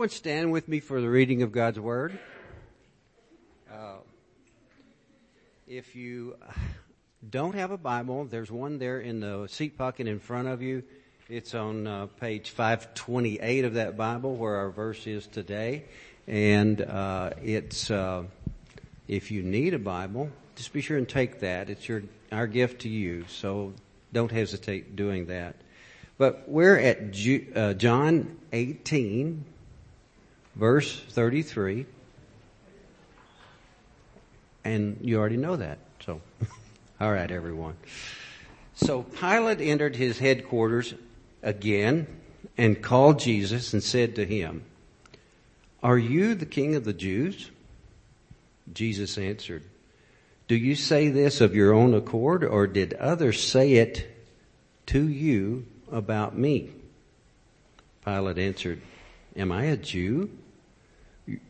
everyone stand with me for the reading of God's Word? Uh, if you don't have a Bible, there's one there in the seat pocket in front of you. It's on uh, page 528 of that Bible where our verse is today. And uh, it's, uh, if you need a Bible, just be sure and take that. It's your, our gift to you. So don't hesitate doing that. But we're at Ju- uh, John 18, verse 33. And you already know that. So, all right, everyone. So Pilate entered his headquarters again and called Jesus and said to him, Are you the king of the Jews? Jesus answered, Do you say this of your own accord or did others say it to you about me? Pilate answered, Am I a Jew?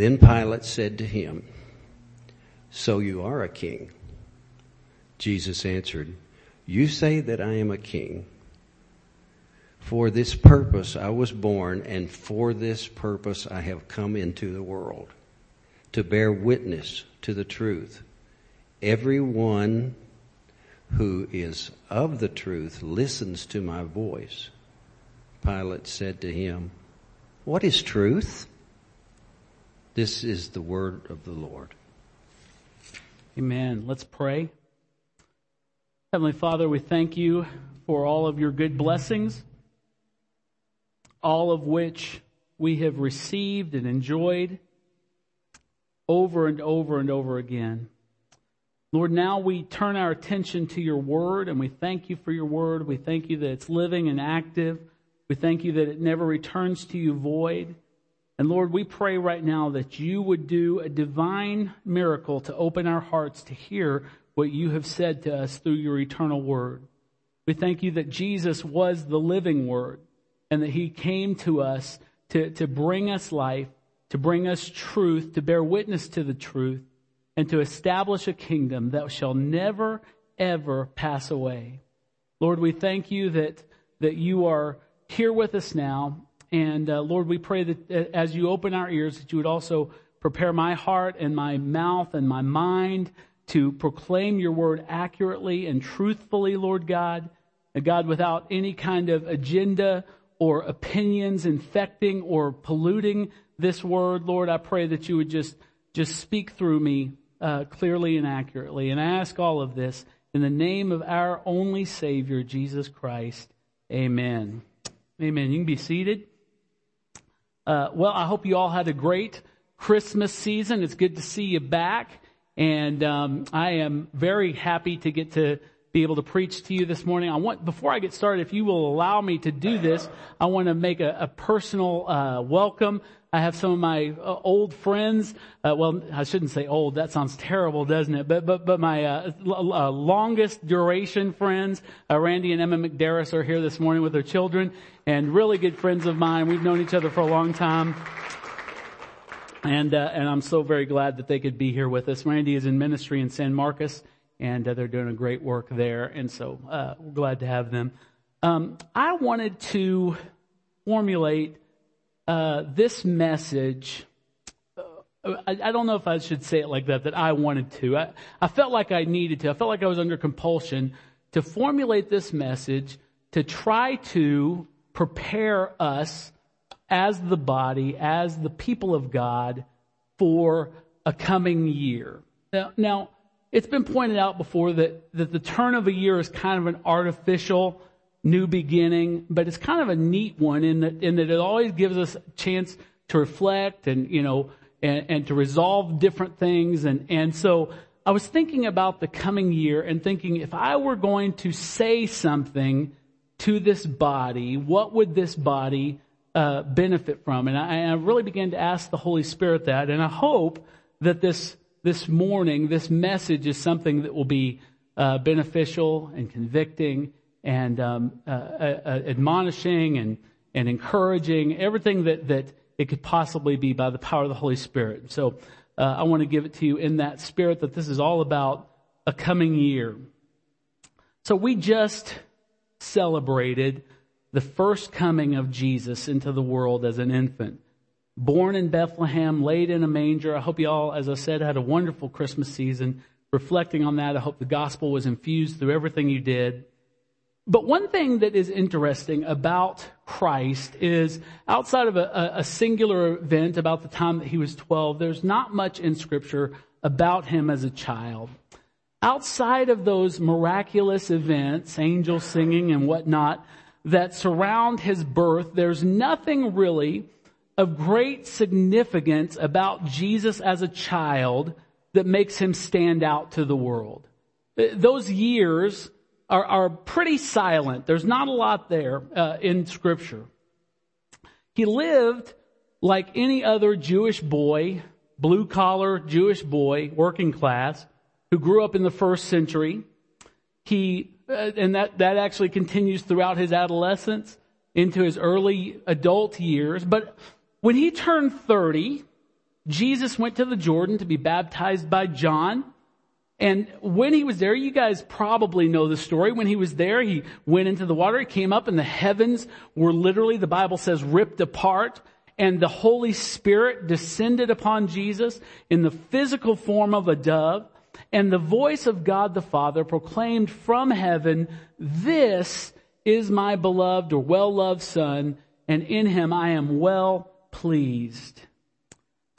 Then Pilate said to him, So you are a king? Jesus answered, You say that I am a king. For this purpose I was born, and for this purpose I have come into the world, to bear witness to the truth. Everyone who is of the truth listens to my voice. Pilate said to him, What is truth? This is the word of the Lord. Amen. Let's pray. Heavenly Father, we thank you for all of your good blessings, all of which we have received and enjoyed over and over and over again. Lord, now we turn our attention to your word and we thank you for your word. We thank you that it's living and active. We thank you that it never returns to you void. And Lord, we pray right now that you would do a divine miracle to open our hearts to hear what you have said to us through your eternal word. We thank you that Jesus was the living word and that he came to us to, to bring us life, to bring us truth, to bear witness to the truth and to establish a kingdom that shall never, ever pass away. Lord, we thank you that, that you are here with us now. And uh, Lord, we pray that uh, as you open our ears, that you would also prepare my heart and my mouth and my mind to proclaim your word accurately and truthfully, Lord God. And God, without any kind of agenda or opinions infecting or polluting this word, Lord, I pray that you would just, just speak through me uh, clearly and accurately. And I ask all of this in the name of our only Savior, Jesus Christ. Amen. Amen. You can be seated. Uh, well, I hope you all had a great Christmas season. It's good to see you back. And um, I am very happy to get to be able to preach to you this morning. I want, before I get started, if you will allow me to do this, I want to make a, a personal uh, welcome I have some of my uh, old friends. Uh, well, I shouldn't say old. That sounds terrible, doesn't it? But but but my uh, l- uh, longest duration friends, uh, Randy and Emma McDarris, are here this morning with their children, and really good friends of mine. We've known each other for a long time. And uh, and I'm so very glad that they could be here with us. Randy is in ministry in San Marcos, and they're doing a great work there. And so we're glad to have them. Um, I wanted to formulate uh, this message, uh, I, I, don't know if I should say it like that, that I wanted to. I, I felt like I needed to. I felt like I was under compulsion to formulate this message to try to prepare us as the body, as the people of God for a coming year. Now, now it's been pointed out before that, that the turn of a year is kind of an artificial new beginning, but it's kind of a neat one in that, in that it always gives us a chance to reflect and, you know, and, and to resolve different things. And, and so I was thinking about the coming year and thinking if I were going to say something to this body, what would this body uh, benefit from. And I, I really began to ask the Holy Spirit that, and I hope that this this morning, this message is something that will be uh, beneficial and convicting and um, uh, uh, admonishing and and encouraging, everything that that it could possibly be by the power of the Holy Spirit. So uh, I want to give it to you in that spirit that this is all about a coming year. So we just celebrated the first coming of Jesus into the world as an infant. Born in Bethlehem, laid in a manger. I hope you all, as I said, had a wonderful Christmas season. Reflecting on that, I hope the gospel was infused through everything you did. But one thing that is interesting about Christ is outside of a, a, singular event about the time that he was 12, there's not much in scripture about him as a child. Outside of those miraculous events, angels singing and whatnot, that surround his birth, there's nothing really of great significance about Jesus as a child that makes him stand out to the world. Those years are, are pretty silent. There's not a lot there uh, in scripture. He lived like any other Jewish boy, blue collar Jewish boy, working class, who grew up in the first century. He, uh, and that, that actually continues throughout his adolescence into his early adult years. But when he turned 30, Jesus went to the Jordan to be baptized by John. And when he was there, you guys probably know the story. When he was there, he went into the water, he came up and the heavens were literally, the Bible says, ripped apart and the Holy Spirit descended upon Jesus in the physical form of a dove. And the voice of God the Father proclaimed from heaven, this is my beloved or well-loved son, and in him I am well pleased.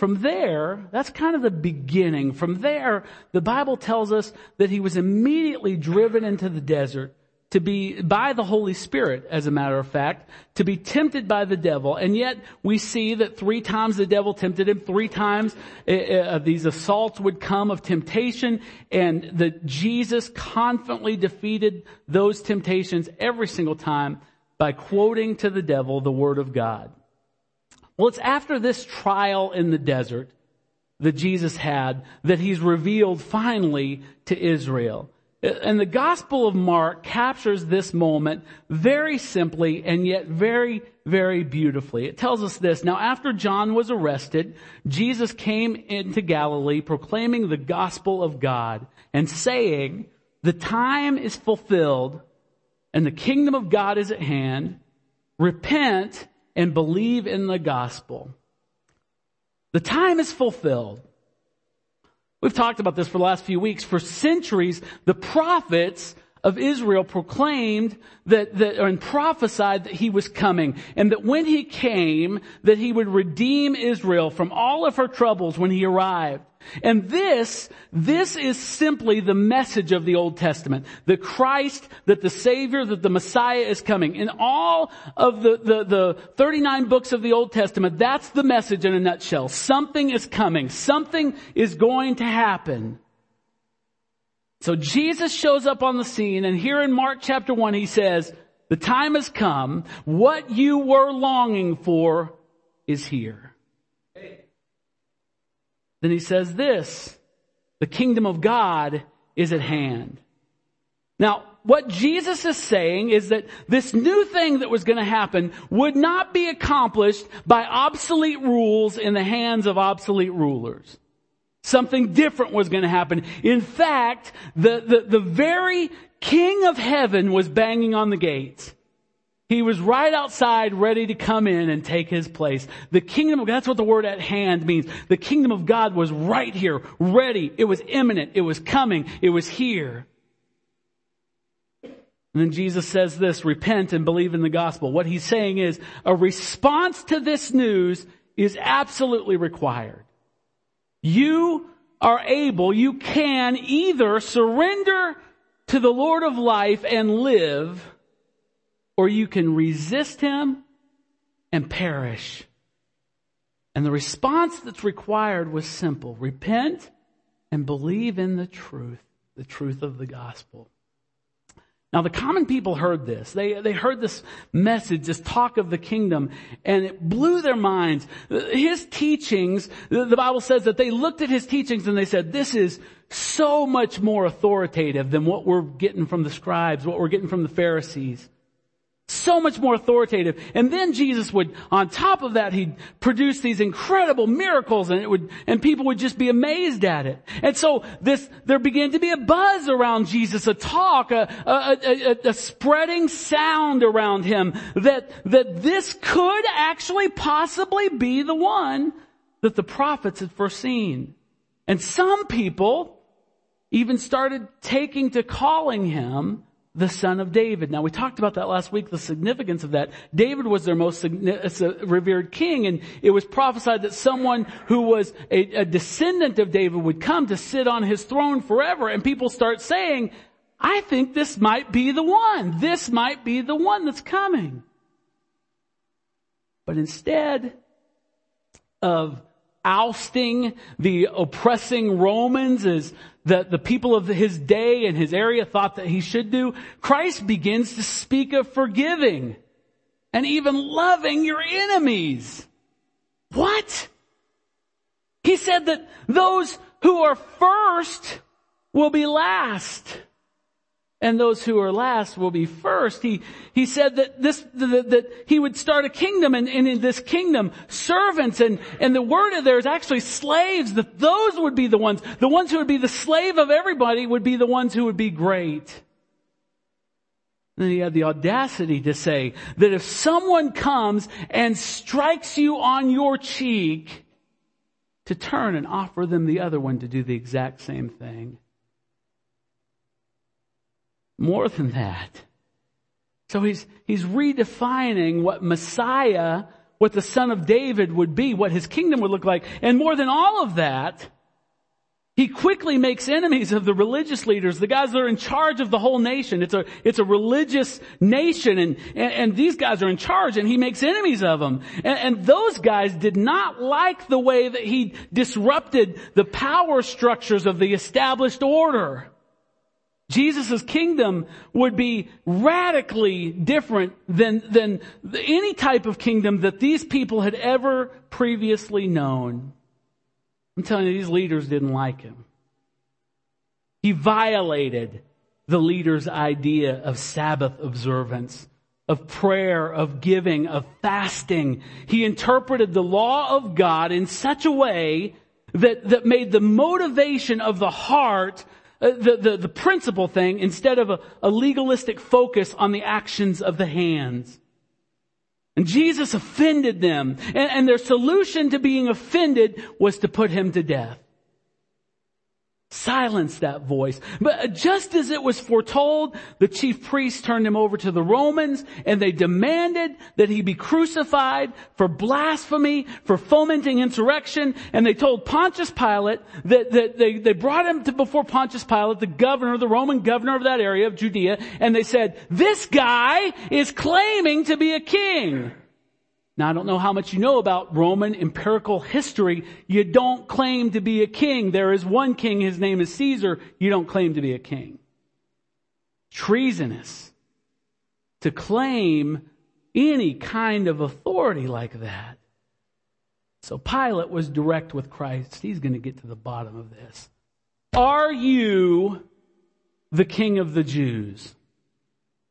From there, that's kind of the beginning. From there, the Bible tells us that he was immediately driven into the desert to be, by the Holy Spirit, as a matter of fact, to be tempted by the devil. And yet, we see that three times the devil tempted him, three times uh, uh, these assaults would come of temptation, and that Jesus confidently defeated those temptations every single time by quoting to the devil the Word of God. Well, it's after this trial in the desert that Jesus had that he's revealed finally to Israel. And the Gospel of Mark captures this moment very simply and yet very, very beautifully. It tells us this. Now after John was arrested, Jesus came into Galilee proclaiming the gospel of God and saying, the time is fulfilled and the kingdom of God is at hand. Repent and believe in the gospel. The time is fulfilled. We've talked about this for the last few weeks. For centuries, the prophets of Israel proclaimed that, that, and prophesied that he was coming, and that when he came, that he would redeem Israel from all of her troubles when he arrived. And this, this is simply the message of the Old Testament. The Christ, that the Savior, that the Messiah is coming. In all of the, the, the 39 books of the Old Testament, that's the message in a nutshell. Something is coming. Something is going to happen. So Jesus shows up on the scene and here in Mark chapter 1 he says, the time has come. What you were longing for is here. Then he says this, the kingdom of God is at hand. Now, what Jesus is saying is that this new thing that was going to happen would not be accomplished by obsolete rules in the hands of obsolete rulers. Something different was going to happen. In fact, the, the, the very king of heaven was banging on the gates. He was right outside ready to come in and take his place. The kingdom of God, that's what the word at hand means. The kingdom of God was right here, ready. It was imminent. It was coming. It was here. And then Jesus says this, repent and believe in the gospel. What he's saying is a response to this news is absolutely required. You are able, you can either surrender to the Lord of life and live, or you can resist him and perish. And the response that's required was simple. Repent and believe in the truth, the truth of the gospel. Now the common people heard this. They, they heard this message, this talk of the kingdom, and it blew their minds. His teachings, the Bible says that they looked at his teachings and they said, this is so much more authoritative than what we're getting from the scribes, what we're getting from the Pharisees. So much more authoritative. And then Jesus would, on top of that, he'd produce these incredible miracles and it would, and people would just be amazed at it. And so this, there began to be a buzz around Jesus, a talk, a, a, a, a spreading sound around him that, that this could actually possibly be the one that the prophets had foreseen. And some people even started taking to calling him the son of David. Now we talked about that last week, the significance of that. David was their most uh, revered king and it was prophesied that someone who was a, a, descendant of David would come to sit on his throne forever and people start saying, I think this might be the one. This might be the one that's coming. But instead of ousting the oppressing Romans as the, the people of his day and his area thought that he should do, Christ begins to speak of forgiving and even loving your enemies. What? He said that those who are first will be last and those who are last will be first. He, he said that this, that, that he would start a kingdom and, and, in this kingdom, servants and, and the word of there is actually slaves, that those would be the ones, the ones who would be the slave of everybody would be the ones who would be great. And then he had the audacity to say that if someone comes and strikes you on your cheek, to turn and offer them the other one to do the exact same thing. More than that. So he's, he's redefining what Messiah, what the son of David would be, what his kingdom would look like. And more than all of that, he quickly makes enemies of the religious leaders, the guys that are in charge of the whole nation. It's a, it's a religious nation and, and, and these guys are in charge and he makes enemies of them. And, and those guys did not like the way that he disrupted the power structures of the established order. Jesus' kingdom would be radically different than, than any type of kingdom that these people had ever previously known. I'm telling you, these leaders didn't like him. He violated the leader's idea of Sabbath observance, of prayer, of giving, of fasting. He interpreted the law of God in such a way that, that made the motivation of the heart Uh, the, the, the principal thing instead of a, a legalistic focus on the actions of the hands. And Jesus offended them. And, and their solution to being offended was to put him to death silence that voice. But just as it was foretold, the chief priests turned him over to the Romans and they demanded that he be crucified for blasphemy, for fomenting insurrection. And they told Pontius Pilate that, that they, they brought him to before Pontius Pilate, the governor, the Roman governor of that area of Judea. And they said, this guy is claiming to be a king. Now, I don't know how much you know about Roman empirical history. You don't claim to be a king. There is one king. His name is Caesar. You don't claim to be a king. Treasonous to claim any kind of authority like that. So Pilate was direct with Christ. He's going to get to the bottom of this. Are you the king of the Jews?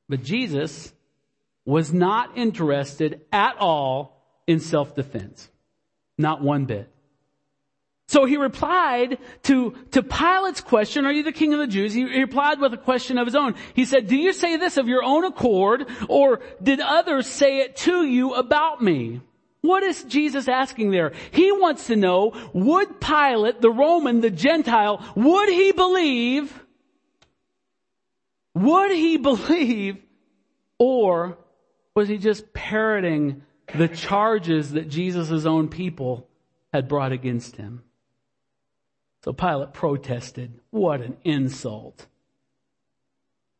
But Jesus was not interested at all in self-defense. Not one bit. So he replied to, to Pilate's question, are you the king of the Jews? He, replied with a question of his own. He said, do you say this of your own accord or did others say it to you about me? What is Jesus asking there? He wants to know, would Pilate, the Roman, the Gentile, would he believe, would he believe, or was he just parroting the charges that Jesus' own people had brought against him? So Pilate protested. What an insult.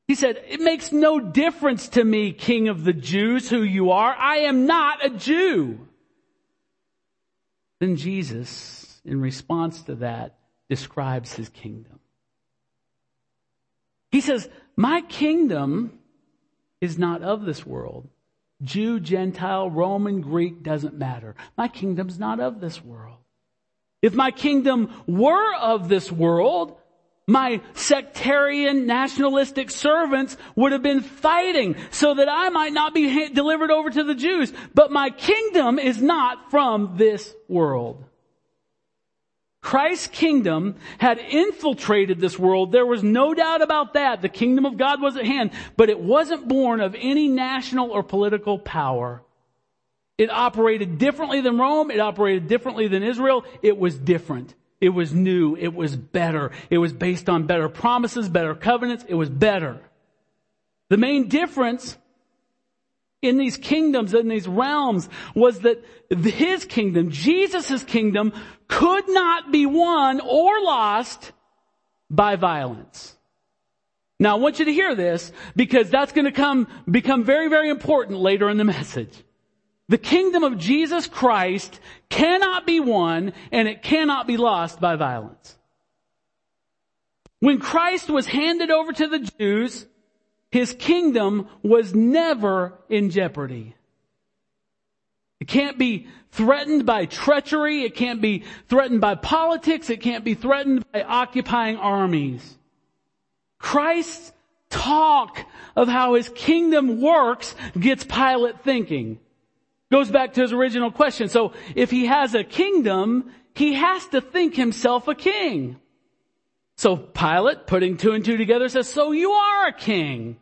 He said, it makes no difference to me, king of the Jews, who you are. I am not a Jew. Then Jesus, in response to that, describes his kingdom. He says, my kingdom is not of this world. Jew, Gentile, Roman, Greek, doesn't matter. My kingdom's not of this world. If my kingdom were of this world, my sectarian nationalistic servants would have been fighting so that I might not be delivered over to the Jews. But my kingdom is not from this world. Christ's kingdom had infiltrated this world. There was no doubt about that. The kingdom of God was at hand, but it wasn't born of any national or political power. It operated differently than Rome. It operated differently than Israel. It was different. It was new. It was better. It was based on better promises, better covenants. It was better. The main difference in these kingdoms, in these realms, was that his kingdom, Jesus' kingdom, could not be won or lost by violence. Now I want you to hear this because that's going to come, become very, very important later in the message. The kingdom of Jesus Christ cannot be won and it cannot be lost by violence. When Christ was handed over to the Jews, his kingdom was never in jeopardy. It can't be threatened by treachery. It can't be threatened by politics. It can't be threatened by occupying armies. Christ's talk of how his kingdom works gets Pilate thinking. Goes back to his original question. So if he has a kingdom, he has to think himself a king. So Pilate, putting two and two together, says, so you are a king.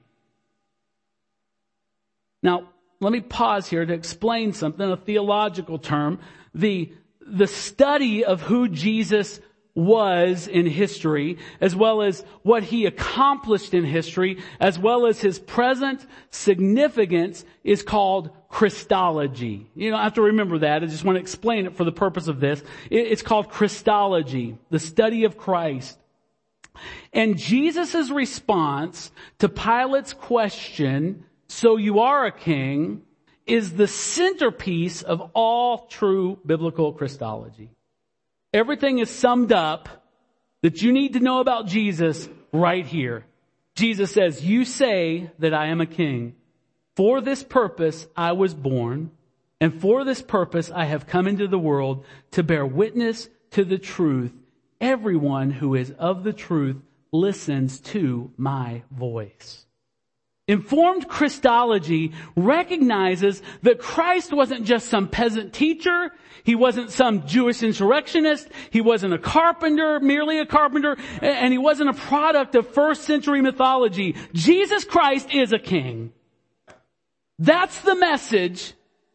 Now, let me pause here to explain something, a theological term. The, the study of who Jesus was in history, as well as what he accomplished in history, as well as his present significance is called Christology. You don't have to remember that. I just want to explain it for the purpose of this. It's called Christology, the study of Christ. And Jesus' response to Pilate's question so you are a king, is the centerpiece of all true biblical Christology. Everything is summed up that you need to know about Jesus right here. Jesus says, you say that I am a king. For this purpose I was born, and for this purpose I have come into the world to bear witness to the truth. Everyone who is of the truth listens to my voice. Informed Christology recognizes that Christ wasn't just some peasant teacher. He wasn't some Jewish insurrectionist. He wasn't a carpenter, merely a carpenter, and he wasn't a product of first century mythology. Jesus Christ is a king. That's the message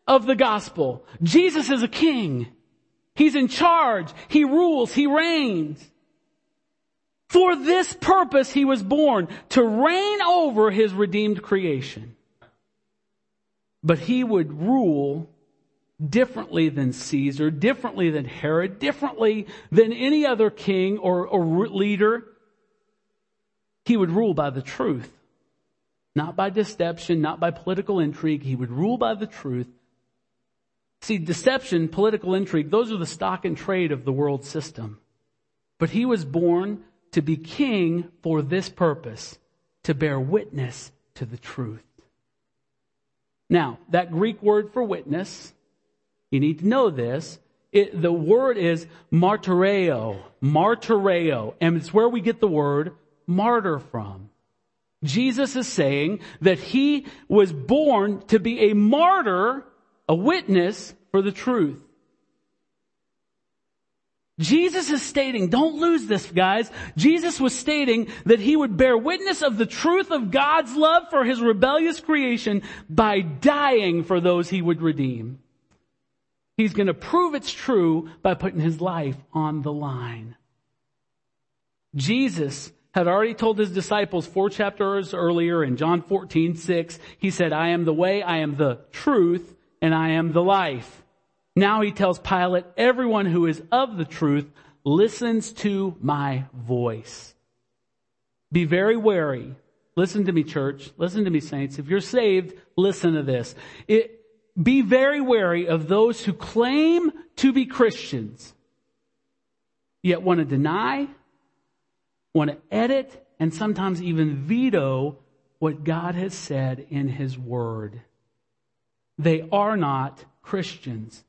of the gospel. Jesus is a king. He's in charge. He rules. He reigns. For this purpose he was born, to reign over his redeemed creation. But he would rule differently than Caesar, differently than Herod, differently than any other king or, or leader. He would rule by the truth. Not by deception, not by political intrigue. He would rule by the truth. See, deception, political intrigue, those are the stock and trade of the world system. But he was born to be king for this purpose, to bear witness to the truth. Now, that Greek word for witness, you need to know this. It, the word is martyreo, martyreo, and it's where we get the word martyr from. Jesus is saying that he was born to be a martyr, a witness for the truth. Jesus is stating, don't lose this guys. Jesus was stating that he would bear witness of the truth of God's love for his rebellious creation by dying for those he would redeem. He's going to prove it's true by putting his life on the line. Jesus had already told his disciples four chapters earlier in John 14, 6, he said, I am the way, I am the truth, and I am the life. Now he tells Pilate, everyone who is of the truth listens to my voice. Be very wary. Listen to me, church. Listen to me, saints. If you're saved, listen to this. It, be very wary of those who claim to be Christians, yet want to deny, want to edit, and sometimes even veto what God has said in His Word. They are not Christians.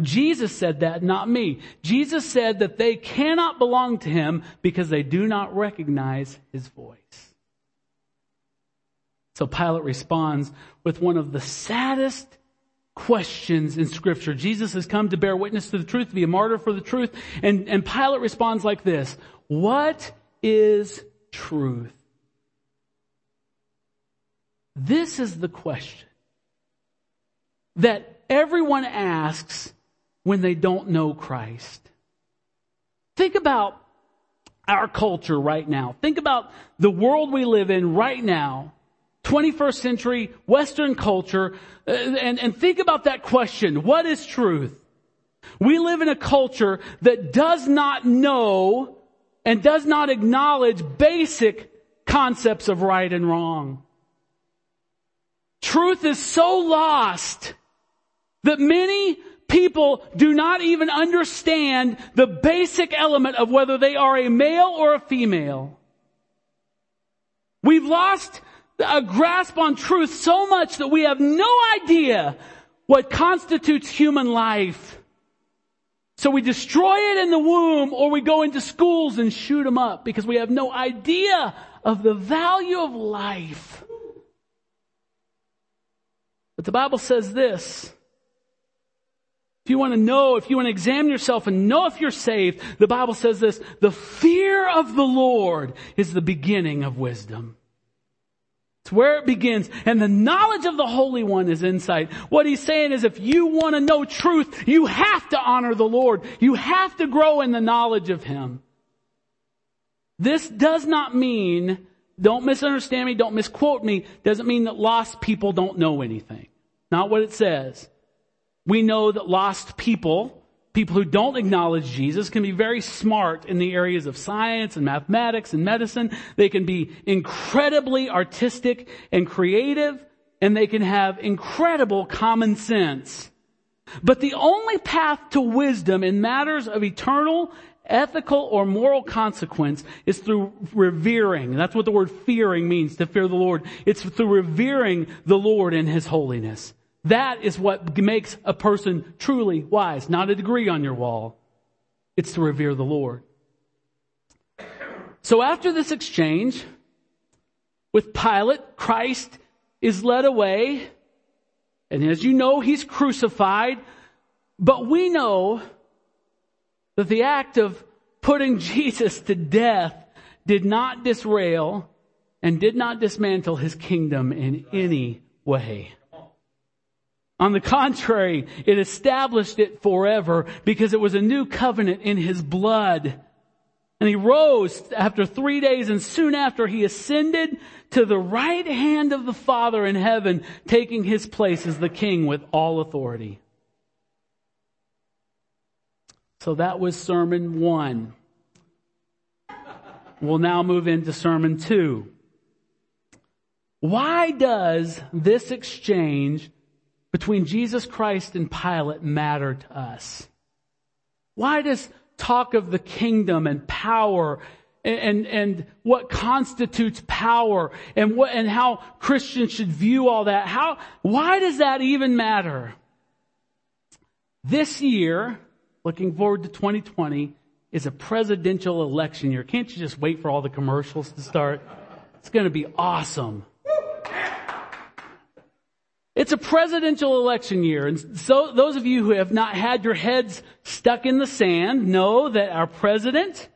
Jesus said that, not me. Jesus said that they cannot belong to Him because they do not recognize His voice. So Pilate responds with one of the saddest questions in scripture. Jesus has come to bear witness to the truth, to be a martyr for the truth. And, and Pilate responds like this. What is truth? This is the question that everyone asks when they don't know Christ. Think about our culture right now. Think about the world we live in right now. 21st century Western culture, uh, and, and think about that question. What is truth? We live in a culture that does not know and does not acknowledge basic concepts of right and wrong. Truth is so lost that many people do not even understand the basic element of whether they are a male or a female. We've lost a grasp on truth so much that we have no idea what constitutes human life. So we destroy it in the womb or we go into schools and shoot them up because we have no idea of the value of life. But the Bible says this. If you want to know, if you want to examine yourself and know if you're saved, the Bible says this, the fear of the Lord is the beginning of wisdom. It's where it begins. And the knowledge of the Holy One is insight. What he's saying is if you want to know truth, you have to honor the Lord. You have to grow in the knowledge of Him. This does not mean, don't misunderstand me, don't misquote me, doesn't mean that lost people don't know anything. Not what it says. We know that lost people people who don't acknowledge Jesus can be very smart in the areas of science and mathematics and medicine. They can be incredibly artistic and creative, and they can have incredible common sense. But the only path to wisdom in matters of eternal, ethical, or moral consequence is through revering. That's what the word fearing means, to fear the Lord. It's through revering the Lord in His holiness. That is what makes a person truly wise, not a degree on your wall. It's to revere the Lord. So after this exchange with Pilate, Christ is led away. And as you know, he's crucified. But we know that the act of putting Jesus to death did not disrail and did not dismantle his kingdom in any way. On the contrary, it established it forever because it was a new covenant in his blood. And he rose after three days and soon after he ascended to the right hand of the Father in heaven, taking his place as the king with all authority. So that was sermon one. We'll now move into sermon two. Why does this exchange between Jesus Christ and Pilate matter to us? Why does talk of the kingdom and power and, and, and, what constitutes power and what, and how Christians should view all that? How, why does that even matter? This year, looking forward to 2020, is a presidential election year. Can't you just wait for all the commercials to start? It's going to be awesome. It's a presidential election year. And so those of you who have not had your heads stuck in the sand know that our president,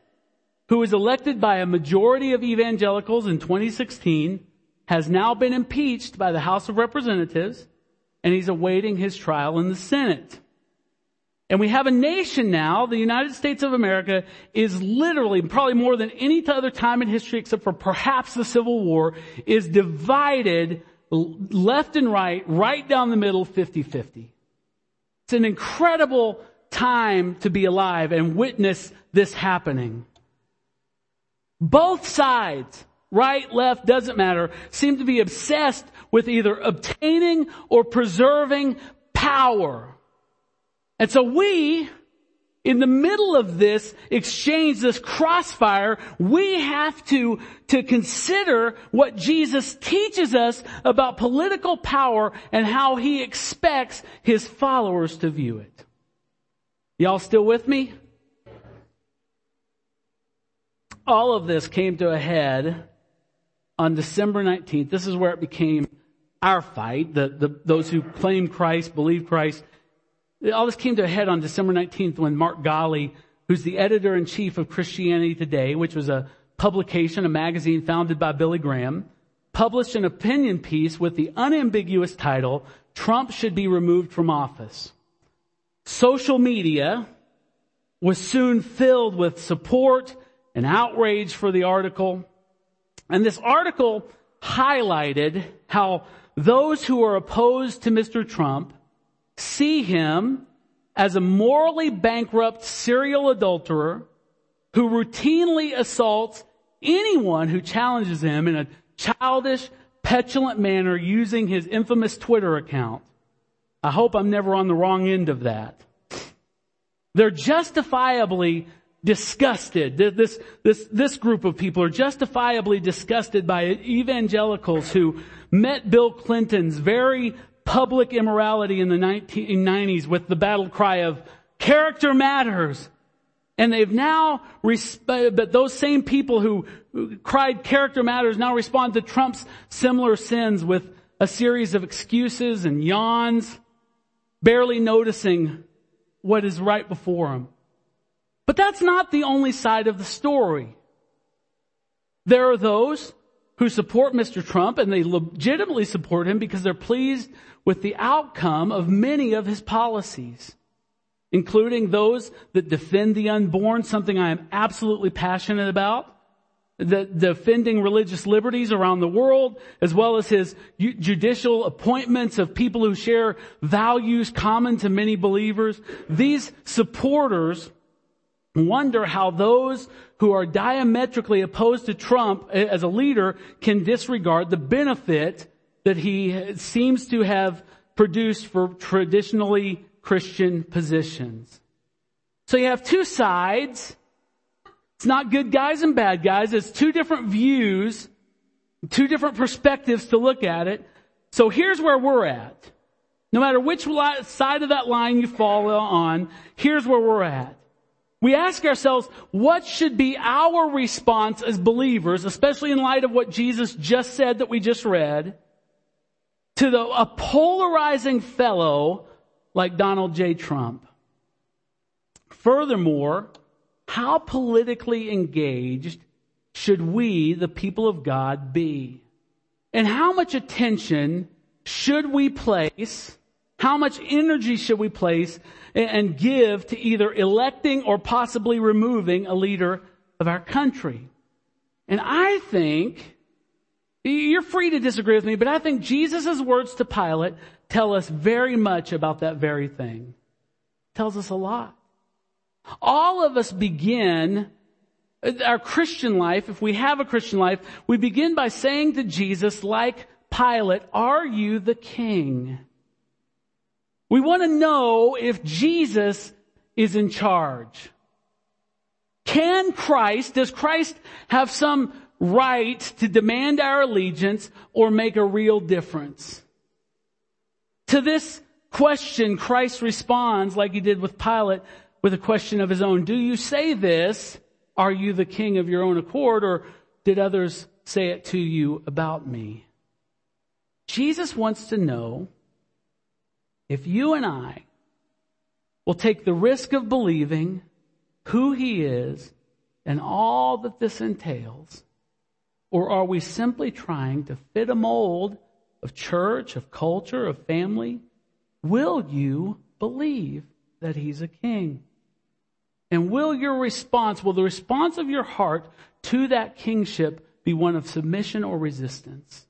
who was elected by a majority of evangelicals in 2016, has now been impeached by the House of Representatives and he's awaiting his trial in the Senate. And we have a nation now, the United States of America is literally, probably more than any other time in history except for perhaps the Civil War, is divided left and right, right down the middle, 50-50. It's an incredible time to be alive and witness this happening. Both sides, right, left, doesn't matter, seem to be obsessed with either obtaining or preserving power. And so we, in the middle of this exchange, this crossfire, we have to, to consider what Jesus teaches us about political power and how he expects his followers to view it. Y'all still with me? All of this came to a head on December 19th. This is where it became our fight, the, the, those who claim Christ, believe Christ, all this came to a head on December 19th when Mark Galli, who's the editor in chief of Christianity Today, which was a publication, a magazine founded by Billy Graham, published an opinion piece with the unambiguous title, Trump should be removed from office. Social media was soon filled with support and outrage for the article. And this article highlighted how those who are opposed to Mr. Trump see him as a morally bankrupt serial adulterer who routinely assaults anyone who challenges him in a childish, petulant manner using his infamous Twitter account. I hope I'm never on the wrong end of that. They're justifiably disgusted. This, this, this group of people are justifiably disgusted by evangelicals who met Bill Clinton's very public immorality in the 1990s with the battle cry of character matters. And they've now, but those same people who cried character matters now respond to Trump's similar sins with a series of excuses and yawns, barely noticing what is right before them. But that's not the only side of the story. There are those who support Mr. Trump and they legitimately support him because they're pleased with the outcome of many of his policies, including those that defend the unborn, something I am absolutely passionate about, the defending religious liberties around the world, as well as his judicial appointments of people who share values common to many believers. These supporters wonder how those who are diametrically opposed to Trump as a leader can disregard the benefit that he seems to have produced for traditionally Christian positions. So you have two sides. It's not good guys and bad guys. It's two different views, two different perspectives to look at it. So here's where we're at. No matter which side of that line you fall on, here's where we're at. We ask ourselves, what should be our response as believers, especially in light of what Jesus just said that we just read, to the, a polarizing fellow like Donald J. Trump? Furthermore, how politically engaged should we, the people of God, be? And how much attention should we place how much energy should we place and give to either electing or possibly removing a leader of our country? And I think, you're free to disagree with me, but I think Jesus' words to Pilate tell us very much about that very thing. Tells us a lot. All of us begin uh, our Christian life, if we have a Christian life, we begin by saying to Jesus, like Pilate, are you the king? We want to know if Jesus is in charge. Can Christ, does Christ have some right to demand our allegiance or make a real difference? To this question, Christ responds like he did with Pilate with a question of his own. Do you say this? Are you the king of your own accord or did others say it to you about me? Jesus wants to know if you and I will take the risk of believing who he is and all that this entails, or are we simply trying to fit a mold of church, of culture, of family? Will you believe that he's a king? And will your response, will the response of your heart to that kingship be one of submission or resistance?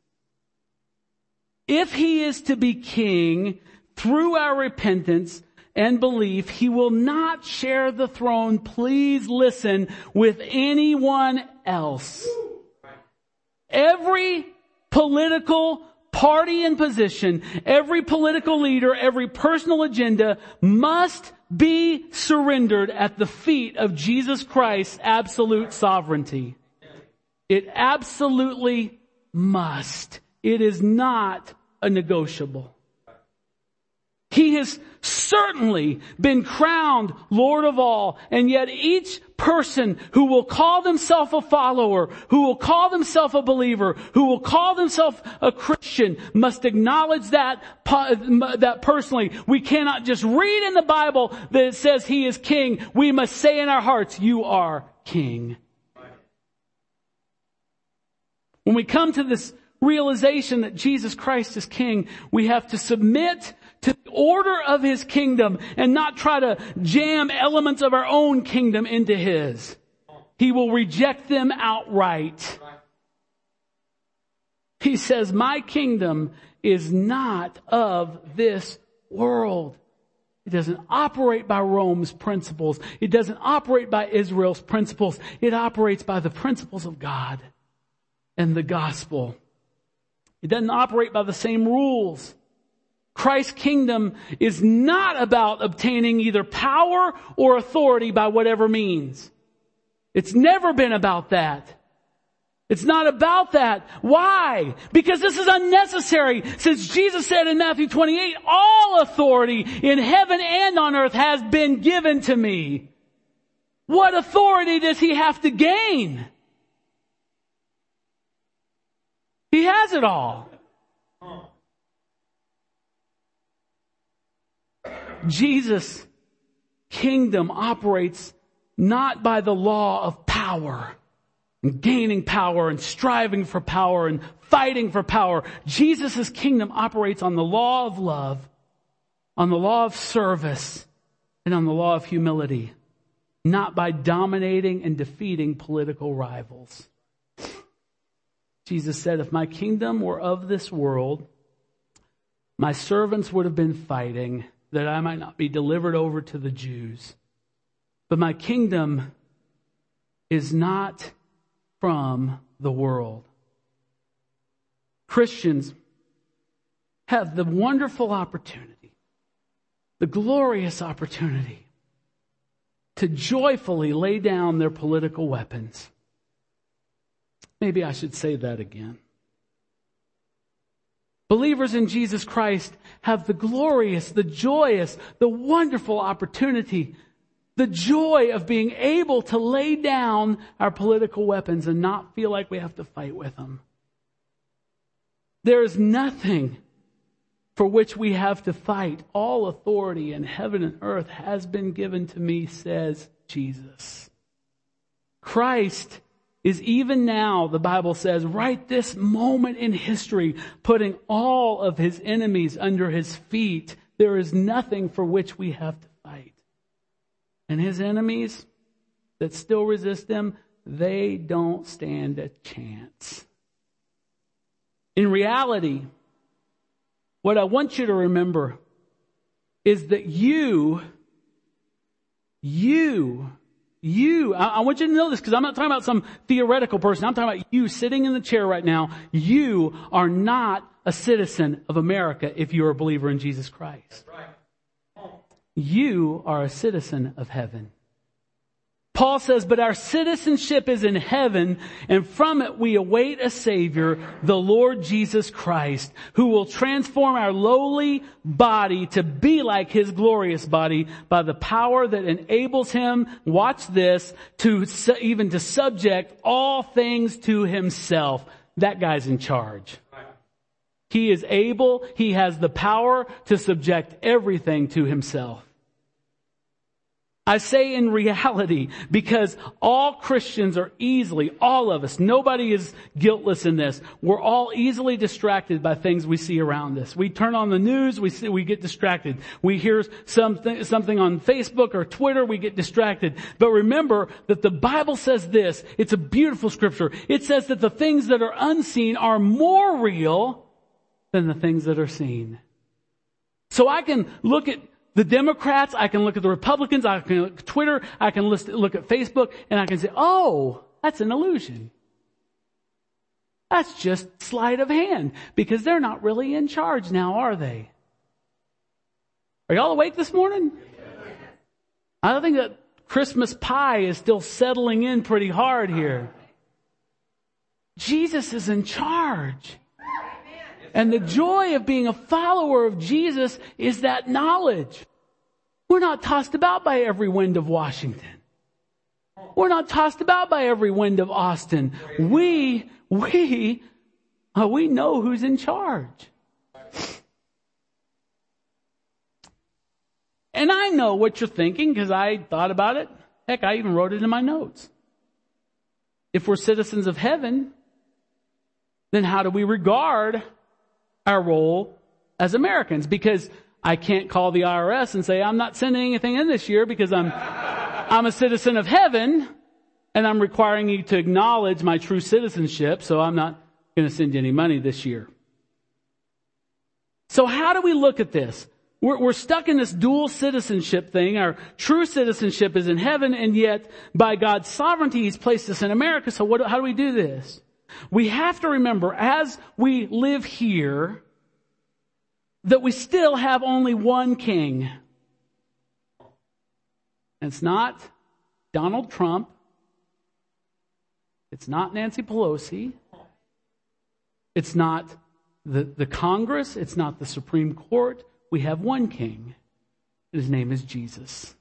If he is to be king, through our repentance and belief, he will not share the throne, please listen, with anyone else. Every political party and position, every political leader, every personal agenda must be surrendered at the feet of Jesus Christ's absolute sovereignty. It absolutely must. It is not a negotiable. He has certainly been crowned Lord of all, and yet each person who will call themselves a follower, who will call themselves a believer, who will call themselves a Christian must acknowledge that, that personally. We cannot just read in the Bible that it says He is King. We must say in our hearts, you are King. When we come to this realization that Jesus Christ is King, we have to submit to the order of His kingdom and not try to jam elements of our own kingdom into His. He will reject them outright. He says, my kingdom is not of this world. It doesn't operate by Rome's principles. It doesn't operate by Israel's principles. It operates by the principles of God and the gospel. It doesn't operate by the same rules. Christ's kingdom is not about obtaining either power or authority by whatever means. It's never been about that. It's not about that. Why? Because this is unnecessary. Since Jesus said in Matthew 28, all authority in heaven and on earth has been given to me. What authority does he have to gain? He has it all. Jesus' kingdom operates not by the law of power and gaining power and striving for power and fighting for power. Jesus' kingdom operates on the law of love, on the law of service, and on the law of humility, not by dominating and defeating political rivals. Jesus said, if my kingdom were of this world, my servants would have been fighting that I might not be delivered over to the Jews. But my kingdom is not from the world. Christians have the wonderful opportunity, the glorious opportunity to joyfully lay down their political weapons. Maybe I should say that again. Believers in Jesus Christ have the glorious, the joyous, the wonderful opportunity, the joy of being able to lay down our political weapons and not feel like we have to fight with them. There is nothing for which we have to fight. All authority in heaven and earth has been given to me, says Jesus. Christ is even now, the Bible says, right this moment in history, putting all of his enemies under his feet. There is nothing for which we have to fight. And his enemies that still resist him, they don't stand a chance. In reality, what I want you to remember is that you, you you, I, I want you to know this because I'm not talking about some theoretical person. I'm talking about you sitting in the chair right now. You are not a citizen of America if you're a believer in Jesus Christ. You are a citizen of heaven. Paul says, but our citizenship is in heaven, and from it we await a Savior, the Lord Jesus Christ, who will transform our lowly body to be like His glorious body by the power that enables Him, watch this, to even to subject all things to Himself. That guy's in charge. He is able, He has the power to subject everything to Himself. I say in reality because all Christians are easily, all of us, nobody is guiltless in this. We're all easily distracted by things we see around us. We turn on the news, we see, we get distracted. We hear something, something on Facebook or Twitter, we get distracted. But remember that the Bible says this, it's a beautiful scripture. It says that the things that are unseen are more real than the things that are seen. So I can look at the Democrats, I can look at the Republicans, I can look at Twitter, I can list, look at Facebook, and I can say, oh, that's an illusion. That's just sleight of hand because they're not really in charge now, are they? Are y'all awake this morning? I think that Christmas pie is still settling in pretty hard here. Jesus is in charge. And the joy of being a follower of Jesus is that knowledge. We're not tossed about by every wind of Washington. We're not tossed about by every wind of Austin. We, we, uh, we know who's in charge. And I know what you're thinking because I thought about it. Heck, I even wrote it in my notes. If we're citizens of heaven, then how do we regard our role as Americans? Because I can't call the IRS and say, I'm not sending anything in this year because I'm, I'm a citizen of heaven and I'm requiring you to acknowledge my true citizenship, so I'm not going to send you any money this year. So how do we look at this? We're, we're, stuck in this dual citizenship thing. Our true citizenship is in heaven, and yet by God's sovereignty, He's placed us in America. So what, how do we do this? We have to remember, as we live here, that we still have only one king. And it's not Donald Trump. It's not Nancy Pelosi. It's not the, the Congress. It's not the Supreme Court. We have one king. His name is Jesus.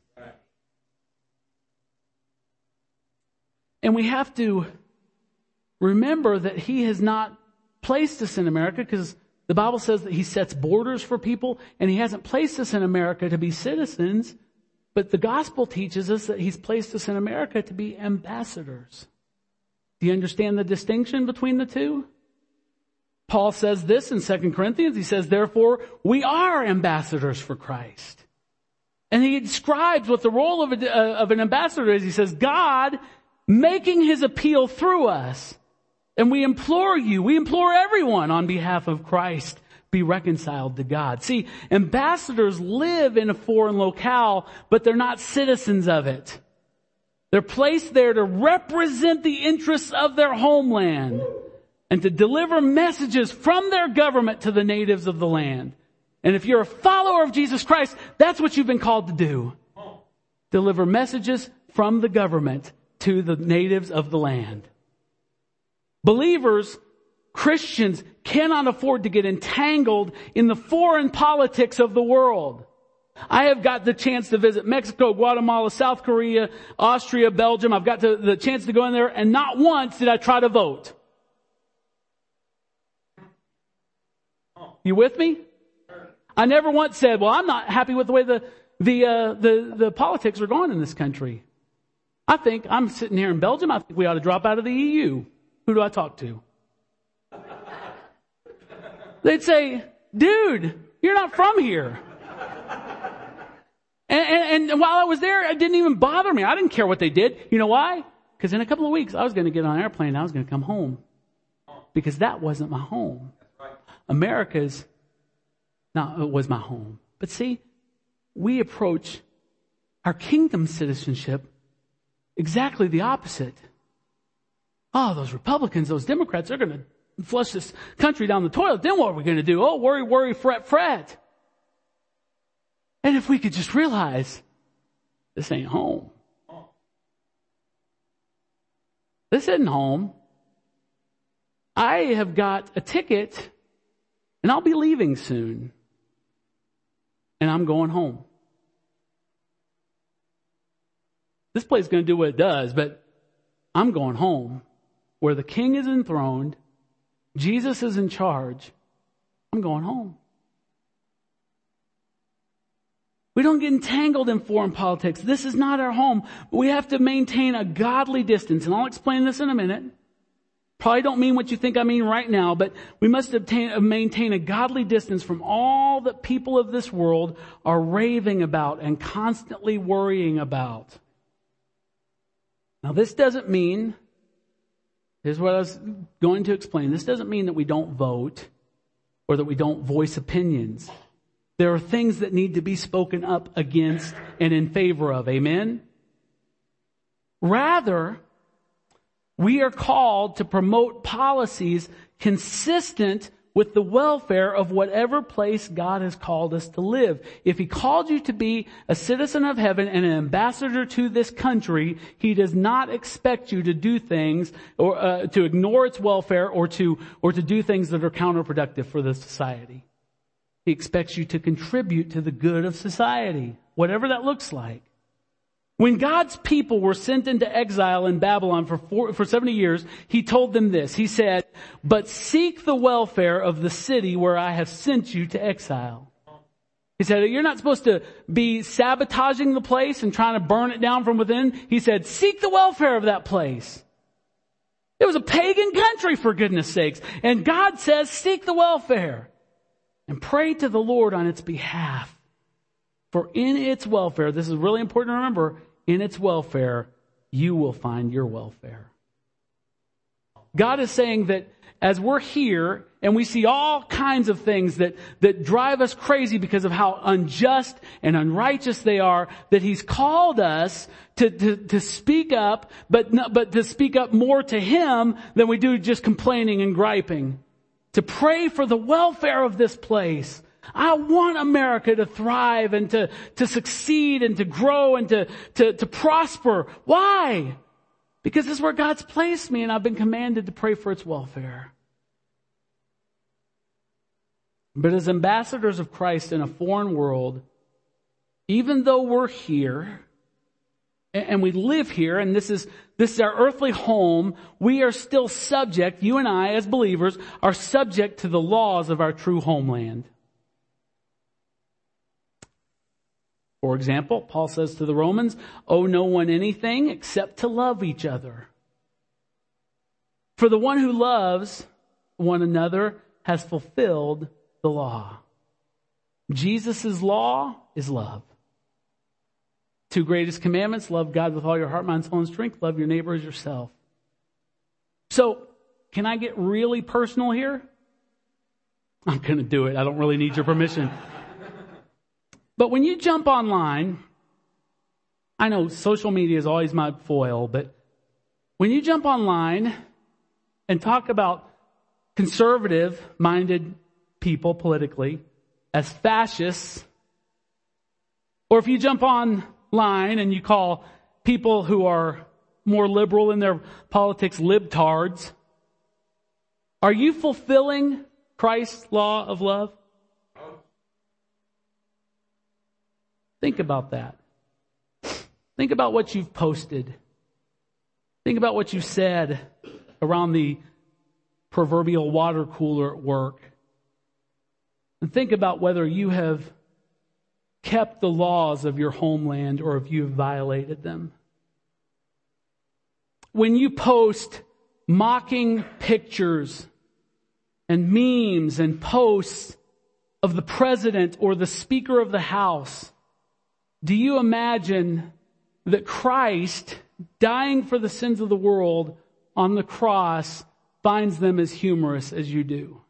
And we have to remember that he has not placed us in America because the Bible says that He sets borders for people and He hasn't placed us in America to be citizens, but the gospel teaches us that He's placed us in America to be ambassadors. Do you understand the distinction between the two? Paul says this in 2 Corinthians. He says, therefore, we are ambassadors for Christ. And he describes what the role of, a, uh, of an ambassador is. He says, God making his appeal through us. And we implore you, we implore everyone on behalf of Christ, be reconciled to God. See, ambassadors live in a foreign locale, but they're not citizens of it. They're placed there to represent the interests of their homeland and to deliver messages from their government to the natives of the land. And if you're a follower of Jesus Christ, that's what you've been called to do. Deliver messages from the government to the natives of the land. Believers, Christians cannot afford to get entangled in the foreign politics of the world. I have got the chance to visit Mexico, Guatemala, South Korea, Austria, Belgium. I've got to, the chance to go in there and not once did I try to vote. You with me? I never once said, well, I'm not happy with the way the, the, uh, the, the politics are going in this country. I think I'm sitting here in Belgium. I think we ought to drop out of the EU. Who do I talk to? They'd say, dude, you're not from here. And, and, and, while I was there, it didn't even bother me. I didn't care what they did. You know why? Because in a couple of weeks, I was going to get on an airplane and I was going to come home. Because that wasn't my home. America's, now it was my home. But see, we approach our kingdom citizenship exactly the opposite. Oh, those Republicans, those Democrats, they're going to flush this country down the toilet. Then what are we going to do? Oh, worry, worry, fret, fret. And if we could just realize this ain't home. This isn't home. I have got a ticket and I'll be leaving soon. And I'm going home. This place is going to do what it does, but I'm going home where the king is enthroned, Jesus is in charge, I'm going home. We don't get entangled in foreign politics. This is not our home. We have to maintain a godly distance, and I'll explain this in a minute. Probably don't mean what you think I mean right now, but we must obtain, maintain a godly distance from all that people of this world are raving about and constantly worrying about. Now this doesn't mean Here's what I was going to explain. This doesn't mean that we don't vote or that we don't voice opinions. There are things that need to be spoken up against and in favor of. Amen? Rather, we are called to promote policies consistent with the welfare of whatever place God has called us to live. If He called you to be a citizen of heaven and an ambassador to this country, He does not expect you to do things or uh, to ignore its welfare or to or to do things that are counterproductive for the society. He expects you to contribute to the good of society, whatever that looks like. When God's people were sent into exile in Babylon for, four, for 70 years, He told them this. He said, but seek the welfare of the city where I have sent you to exile. He said, you're not supposed to be sabotaging the place and trying to burn it down from within. He said, seek the welfare of that place. It was a pagan country for goodness sakes. And God says, seek the welfare and pray to the Lord on its behalf. For in its welfare, this is really important to remember, in its welfare, you will find your welfare. God is saying that as we're here and we see all kinds of things that, that drive us crazy because of how unjust and unrighteous they are, that He's called us to, to, to speak up, but, but to speak up more to Him than we do just complaining and griping. To pray for the welfare of this place I want America to thrive and to, to succeed and to grow and to, to, to prosper. Why? Because this is where God's placed me and I've been commanded to pray for its welfare. But as ambassadors of Christ in a foreign world, even though we're here and we live here and this is, this is our earthly home, we are still subject, you and I as believers are subject to the laws of our true homeland. For example, Paul says to the Romans, owe no one anything except to love each other. For the one who loves one another has fulfilled the law. Jesus' law is love. Two greatest commandments, love God with all your heart, mind, soul, and strength, love your neighbor as yourself. So, can I get really personal here? I'm gonna do it. I don't really need your permission. But when you jump online, I know social media is always my foil, but when you jump online and talk about conservative minded people politically as fascists, or if you jump online and you call people who are more liberal in their politics libtards, are you fulfilling Christ's law of love? Think about that. Think about what you've posted. Think about what you said around the proverbial water cooler at work. And think about whether you have kept the laws of your homeland or if you have violated them. When you post mocking pictures and memes and posts of the president or the speaker of the house, do you imagine that Christ, dying for the sins of the world on the cross, finds them as humorous as you do?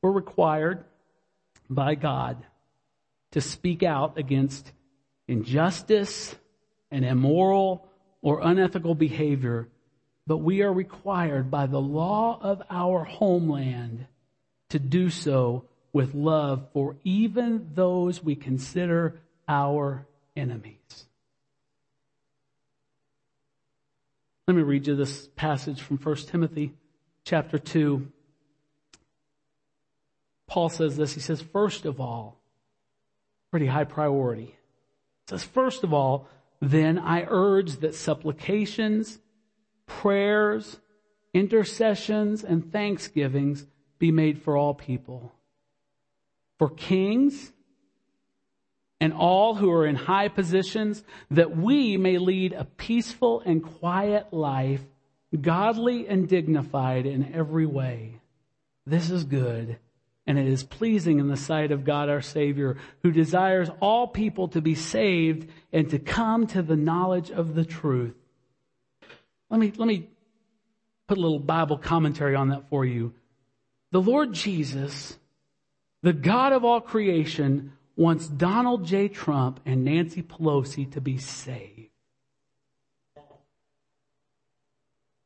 We're required by God to speak out against injustice and immoral or unethical behavior, but we are required by the law of our homeland to do so with love for even those we consider our enemies. Let me read you this passage from 1 Timothy chapter 2. Paul says this. He says, first of all, pretty high priority. He says, first of all, then I urge that supplications, prayers, intercessions, and thanksgivings be made for all people. For kings and all who are in high positions, that we may lead a peaceful and quiet life, godly and dignified in every way. This is good, and it is pleasing in the sight of God our Savior, who desires all people to be saved and to come to the knowledge of the truth. Let me, let me put a little Bible commentary on that for you. The Lord Jesus, the God of all creation, wants Donald J. Trump and Nancy Pelosi to be saved.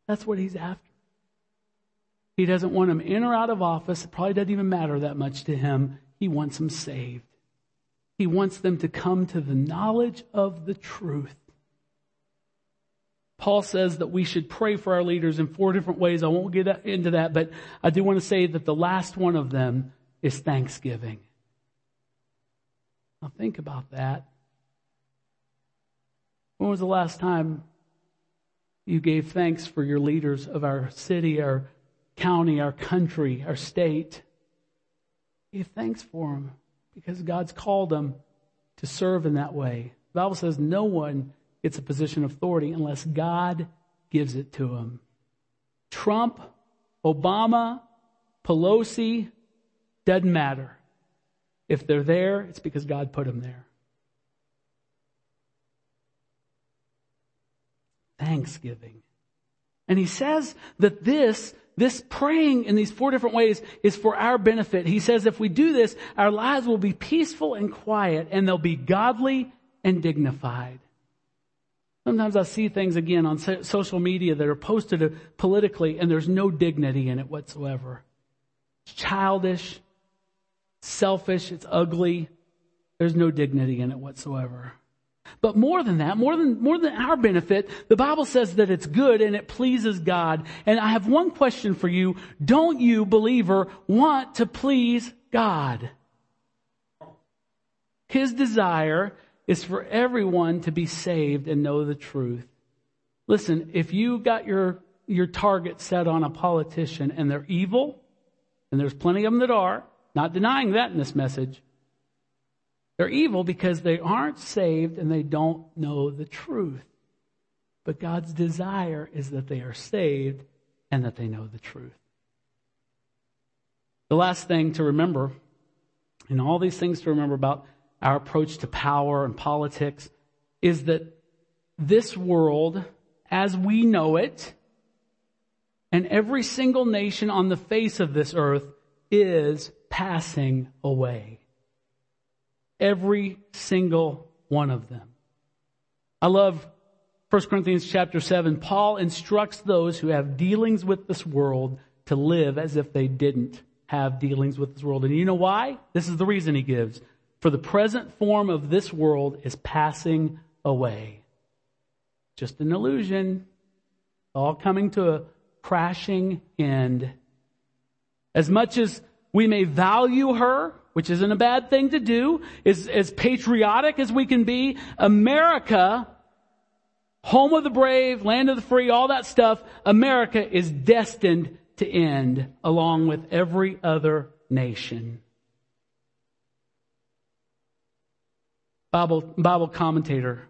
That's what he's after. He doesn't want them in or out of office. It probably doesn't even matter that much to him. He wants them saved. He wants them to come to the knowledge of the truth. Paul says that we should pray for our leaders in four different ways. I won't get into that, but I do want to say that the last one of them is thanksgiving. Now think about that. When was the last time you gave thanks for your leaders of our city, our county, our country, our state? Give thanks for them because God's called them to serve in that way. The Bible says no one gets a position of authority unless God gives it to him. Trump, Obama, Pelosi, doesn't matter. If they're there, it's because God put them there. Thanksgiving. And he says that this this praying in these four different ways is for our benefit. He says if we do this, our lives will be peaceful and quiet and they'll be godly and dignified. Sometimes I see things again on social media that are posted politically and there's no dignity in it whatsoever. It's childish, selfish, it's ugly. There's no dignity in it whatsoever. But more than that, more than, more than our benefit, the Bible says that it's good and it pleases God. And I have one question for you. Don't you, believer, want to please God? His desire is for everyone to be saved and know the truth. Listen, if you got your, your target set on a politician and they're evil, and there's plenty of them that are, not denying that in this message, they're evil because they aren't saved and they don't know the truth. But God's desire is that they are saved and that they know the truth. The last thing to remember, and all these things to remember about our approach to power and politics, is that this world, as we know it, and every single nation on the face of this earth is passing away. Every single one of them. I love 1 Corinthians chapter 7. Paul instructs those who have dealings with this world to live as if they didn't have dealings with this world. And you know why? This is the reason he gives. For the present form of this world is passing away. Just an illusion. All coming to a crashing end. As much as we may value her, which isn't a bad thing to do, as, as patriotic as we can be, America, home of the brave, land of the free, all that stuff, America is destined to end along with every other nation. Bible, Bible commentator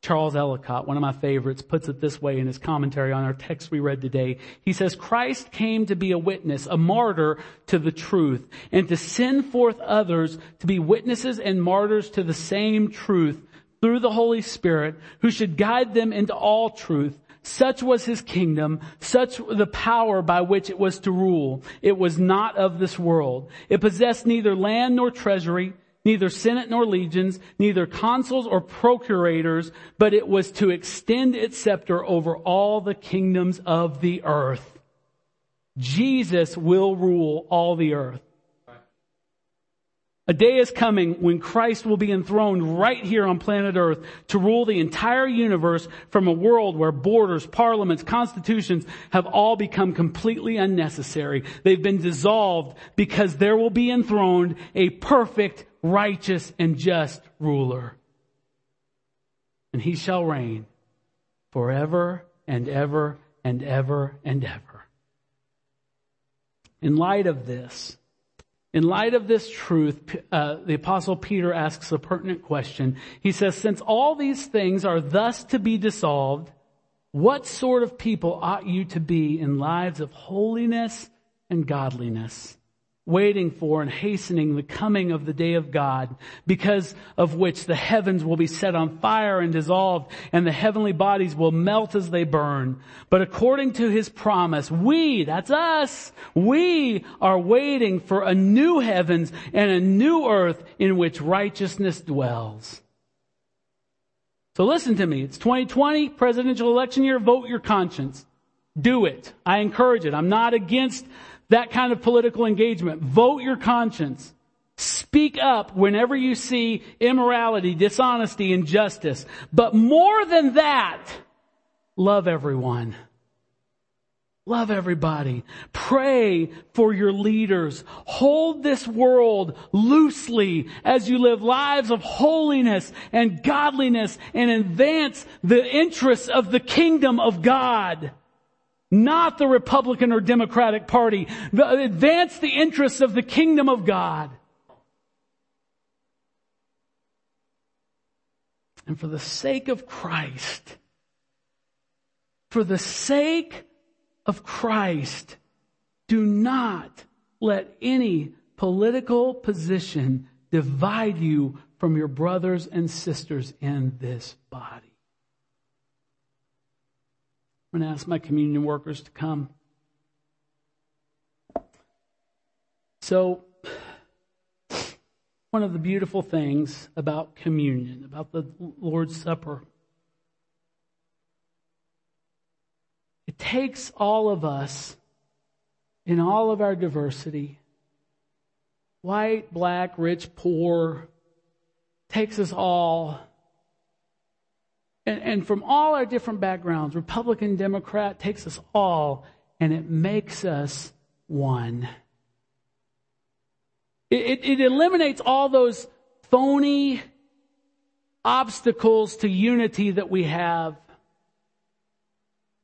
Charles Ellicott, one of my favorites, puts it this way in his commentary on our text we read today. He says, Christ came to be a witness, a martyr to the truth, and to send forth others to be witnesses and martyrs to the same truth through the Holy Spirit, who should guide them into all truth. Such was his kingdom, such the power by which it was to rule. It was not of this world. It possessed neither land nor treasury, neither senate nor legions, neither consuls or procurators, but it was to extend its scepter over all the kingdoms of the earth. Jesus will rule all the earth. A day is coming when Christ will be enthroned right here on planet earth to rule the entire universe from a world where borders, parliaments, constitutions have all become completely unnecessary. They've been dissolved because there will be enthroned a perfect righteous and just ruler. And he shall reign forever and ever and ever and ever. In light of this, in light of this truth, uh, the apostle Peter asks a pertinent question. He says, since all these things are thus to be dissolved, what sort of people ought you to be in lives of holiness and godliness? Waiting for and hastening the coming of the day of God, because of which the heavens will be set on fire and dissolved, and the heavenly bodies will melt as they burn. But according to his promise, we, that's us, we are waiting for a new heavens and a new earth in which righteousness dwells. So listen to me. It's 2020, presidential election year, vote your conscience. Do it. I encourage it. I'm not against that kind of political engagement. Vote your conscience. Speak up whenever you see immorality, dishonesty, injustice. But more than that, love everyone. Love everybody. Pray for your leaders. Hold this world loosely as you live lives of holiness and godliness and advance the interests of the kingdom of God. Not the Republican or Democratic Party. Advance the interests of the kingdom of God. And for the sake of Christ, for the sake of Christ, do not let any political position divide you from your brothers and sisters in this body. I'm going to ask my communion workers to come. So, one of the beautiful things about communion, about the Lord's Supper, it takes all of us in all of our diversity white, black, rich, poor takes us all and, and from all our different backgrounds, Republican, Democrat, takes us all and it makes us one. It, it, it eliminates all those phony obstacles to unity that we have.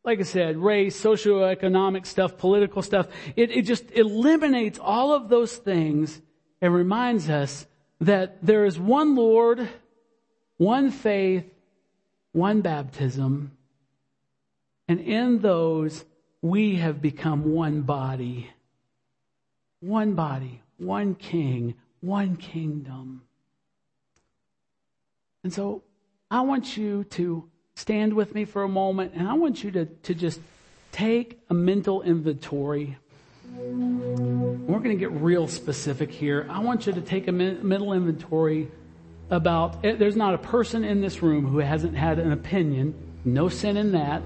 Like I said, race, socioeconomic stuff, political stuff. It, it just eliminates all of those things and reminds us that there is one Lord, one faith, one baptism, and in those we have become one body. One body, one king, one kingdom. And so I want you to stand with me for a moment and I want you to, to just take a mental inventory. We're going to get real specific here. I want you to take a mental inventory about, eh, there's not a person in this room who hasn't had an opinion, no sin in that,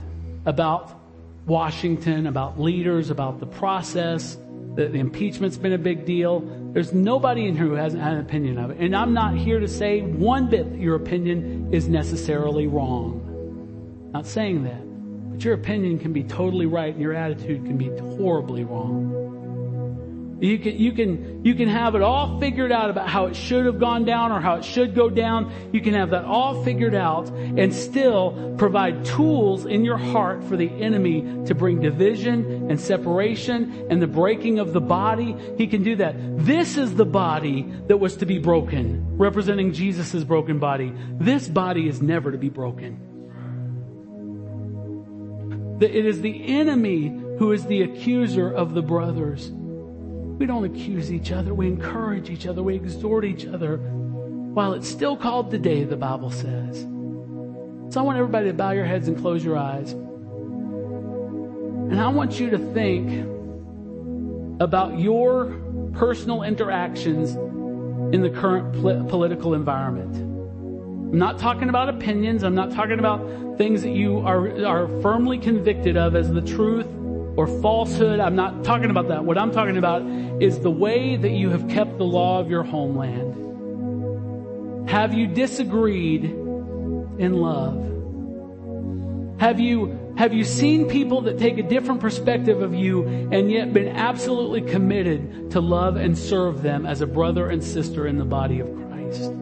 about Washington, about leaders, about the process, that the impeachment's been a big deal. There's nobody in here who hasn't had an opinion of it. And I'm not here to say one bit that your opinion is necessarily wrong. Not saying that. But your opinion can be totally right and your attitude can be horribly wrong. You can, you can, you can have it all figured out about how it should have gone down or how it should go down. You can have that all figured out and still provide tools in your heart for the enemy to bring division and separation and the breaking of the body. He can do that. This is the body that was to be broken, representing Jesus' broken body. This body is never to be broken. It is the enemy who is the accuser of the brothers. We don't accuse each other. We encourage each other. We exhort each other while it's still called today, the Bible says. So I want everybody to bow your heads and close your eyes. And I want you to think about your personal interactions in the current pl- political environment. I'm not talking about opinions. I'm not talking about things that you are, are firmly convicted of as the truth or falsehood. I'm not talking about that. What I'm talking about is the way that you have kept the law of your homeland. Have you disagreed in love? Have you have you seen people that take a different perspective of you and yet been absolutely committed to love and serve them as a brother and sister in the body of Christ?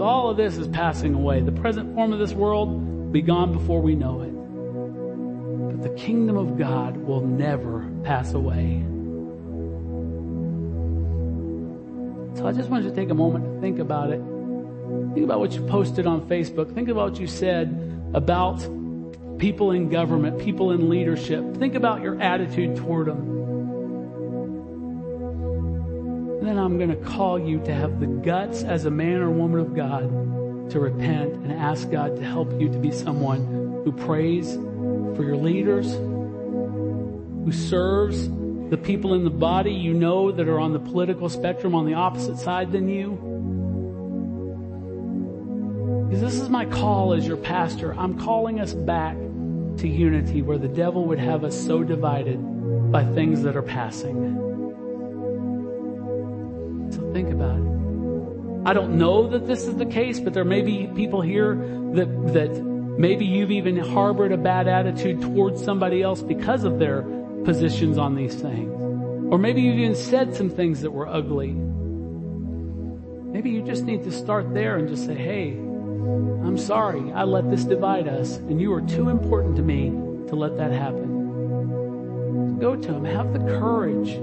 All of this is passing away. The present form of this world will be gone before we know it the kingdom of God will never pass away. So I just wanted to take a moment to think about it. Think about what you posted on Facebook. Think about what you said about people in government, people in leadership. Think about your attitude toward them. And then I'm going to call you to have the guts as a man or woman of God to repent and ask God to help you to be someone who prays for your leaders, who serves the people in the body you know that are on the political spectrum on the opposite side than you. Because this is my call as your pastor. I'm calling us back to unity where the devil would have us so divided by things that are passing. So think about it. I don't know that this is the case, but there may be people here that, that maybe you've even harbored a bad attitude towards somebody else because of their positions on these things. Or maybe you've even said some things that were ugly. Maybe you just need to start there and just say, hey, I'm sorry. I let this divide us, and you are too important to me to let that happen. Go to him. Have the courage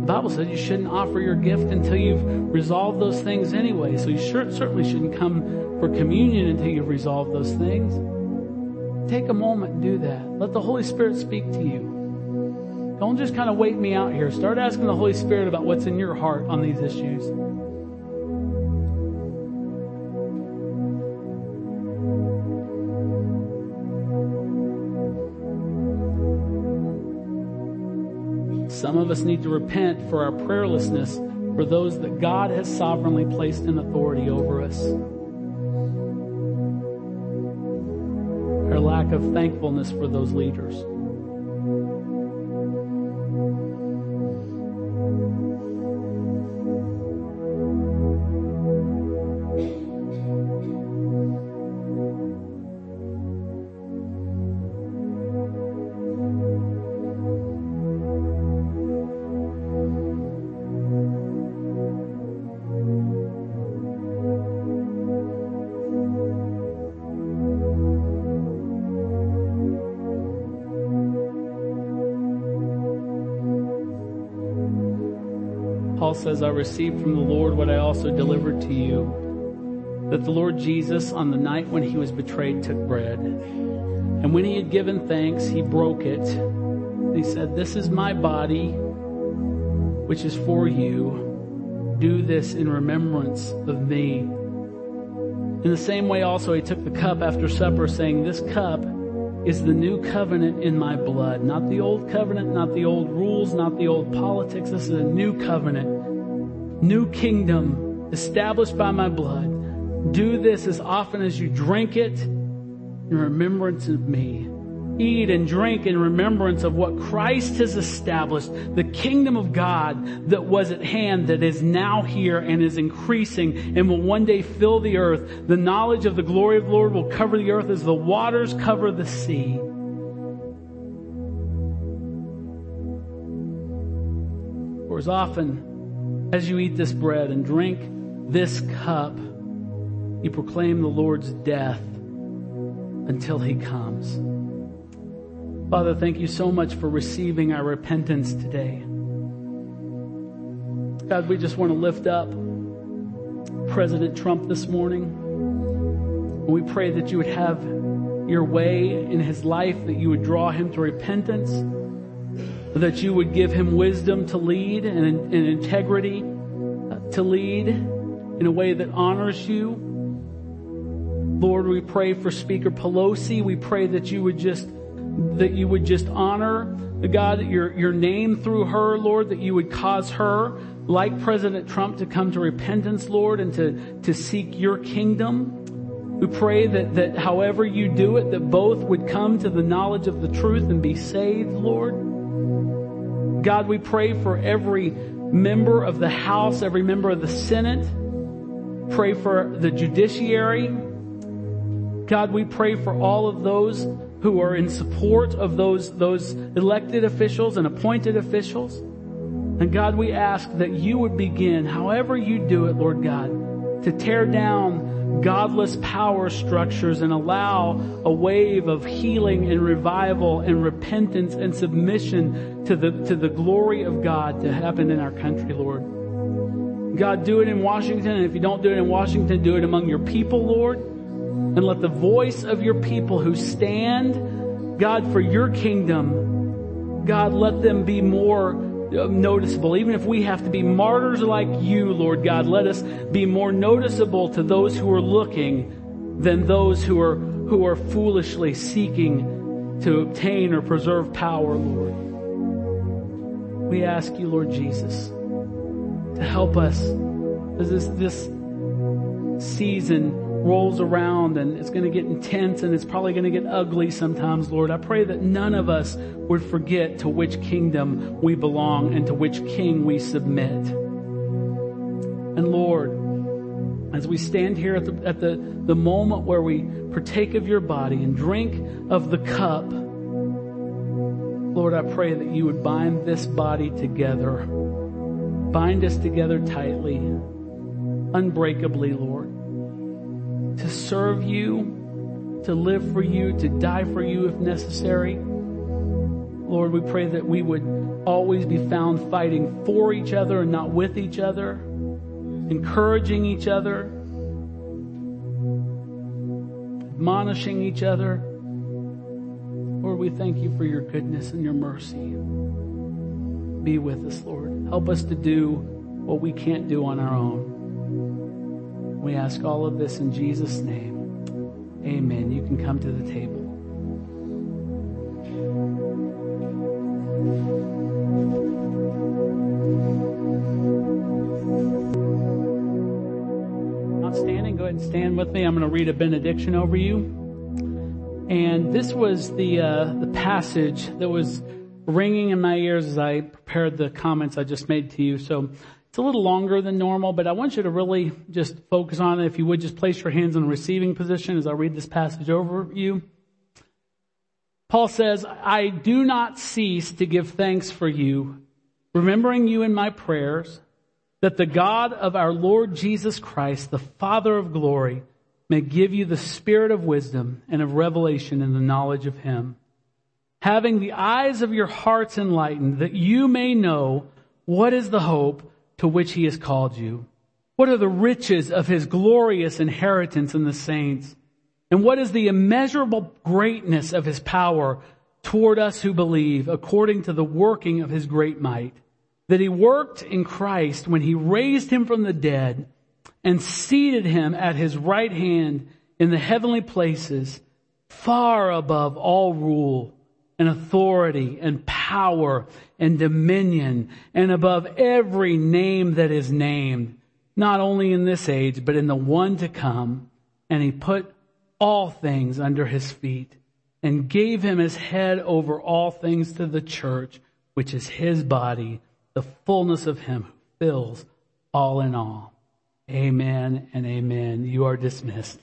the Bible says you shouldn't offer your gift until you've resolved those things anyway. So you sure, certainly shouldn't come for communion until you've resolved those things. Take a moment and do that. Let the Holy Spirit speak to you. Don't just kind of wait me out here. Start asking the Holy Spirit about what's in your heart on these issues. Some of us need to repent for our prayerlessness for those that God has sovereignly placed in authority over us. Our lack of thankfulness for those leaders. Says, I received from the Lord what I also delivered to you. That the Lord Jesus, on the night when he was betrayed, took bread. And when he had given thanks, he broke it. And He said, This is my body, which is for you. Do this in remembrance of me. In the same way, also, he took the cup after supper, saying, This cup is the new covenant in my blood. Not the old covenant, not the old rules, not the old politics. This is a new covenant new kingdom established by my blood. Do this as often as you drink it in remembrance of me. Eat and drink in remembrance of what Christ has established, the kingdom of God that was at hand, that is now here and is increasing and will one day fill the earth. The knowledge of the glory of the Lord will cover the earth as the waters cover the sea. For as often as you eat this bread and drink this cup, you proclaim the Lord's death until he comes. Father, thank you so much for receiving our repentance today. God, we just want to lift up President Trump this morning. We pray that you would have your way in his life, that you would draw him to repentance that you would give him wisdom to lead and, and integrity uh, to lead in a way that honors you. Lord, we pray for Speaker Pelosi. We pray that you would just that you would just honor the God your your name through her, Lord, that you would cause her, like President Trump, to come to repentance, Lord, and to, to seek your kingdom. We pray that, that however you do it, that both would come to the knowledge of the truth and be saved, Lord. God, we pray for every member of the House, every member of the Senate. Pray for the judiciary. God, we pray for all of those who are in support of those, those elected officials and appointed officials. And God, we ask that you would begin, however you do it, Lord God, to tear down godless power structures and allow a wave of healing and revival and repentance and submission to the, to the glory of God to happen in our country, Lord. God, do it in Washington, and if you don't do it in Washington, do it among your people, Lord. And let the voice of your people who stand, God, for your kingdom, God, let them be more noticeable. Even if we have to be martyrs like you, Lord God, let us be more noticeable to those who are looking than those who are, who are foolishly seeking to obtain or preserve power, Lord. We ask you, Lord Jesus, to help us as this, this season rolls around and it's going to get intense and it's probably going to get ugly sometimes, Lord. I pray that none of us would forget to which kingdom we belong and to which king we submit. And Lord, as we stand here at the, at the, the moment where we partake of your body and drink of the cup, Lord, I pray that you would bind this body together. Bind us together tightly, unbreakably, Lord to serve you, to live for you, to die for you if necessary. Lord, we pray that we would always be found fighting for each other and not with each other, encouraging each other, admonishing each other. Lord, we thank you for your goodness and your mercy. Be with us, Lord. Help us to do what we can't do on our own. We ask all of this in Jesus' name. Amen. You can come to the table. Not standing, go ahead and stand with me. I'm going to read a benediction over you. And this was the uh, the passage that was ringing in my ears as I prepared the comments I just made to you. So it's a little longer than normal, but I want you to really just focus on it. If you would just place your hands in the receiving position as I read this passage over you. Paul says, I do not cease to give thanks for you, remembering you in my prayers, that the God of our Lord Jesus Christ, the Father of glory, may give you the spirit of wisdom and of revelation in the knowledge of him, having the eyes of your hearts enlightened, that you may know what is the hope to which he has called you? What are the riches of his glorious inheritance in the saints? And what is the immeasurable greatness of his power toward us who believe according to the working of his great might? That he worked in Christ when he raised him from the dead and seated him at his right hand in the heavenly places, far above all rule and authority and power and dominion and above every name that is named, not only in this age, but in the one to come. And he put all things under his feet and gave him his head over all things to the church, which is his body, the fullness of him who fills all in all. Amen and amen. You are dismissed.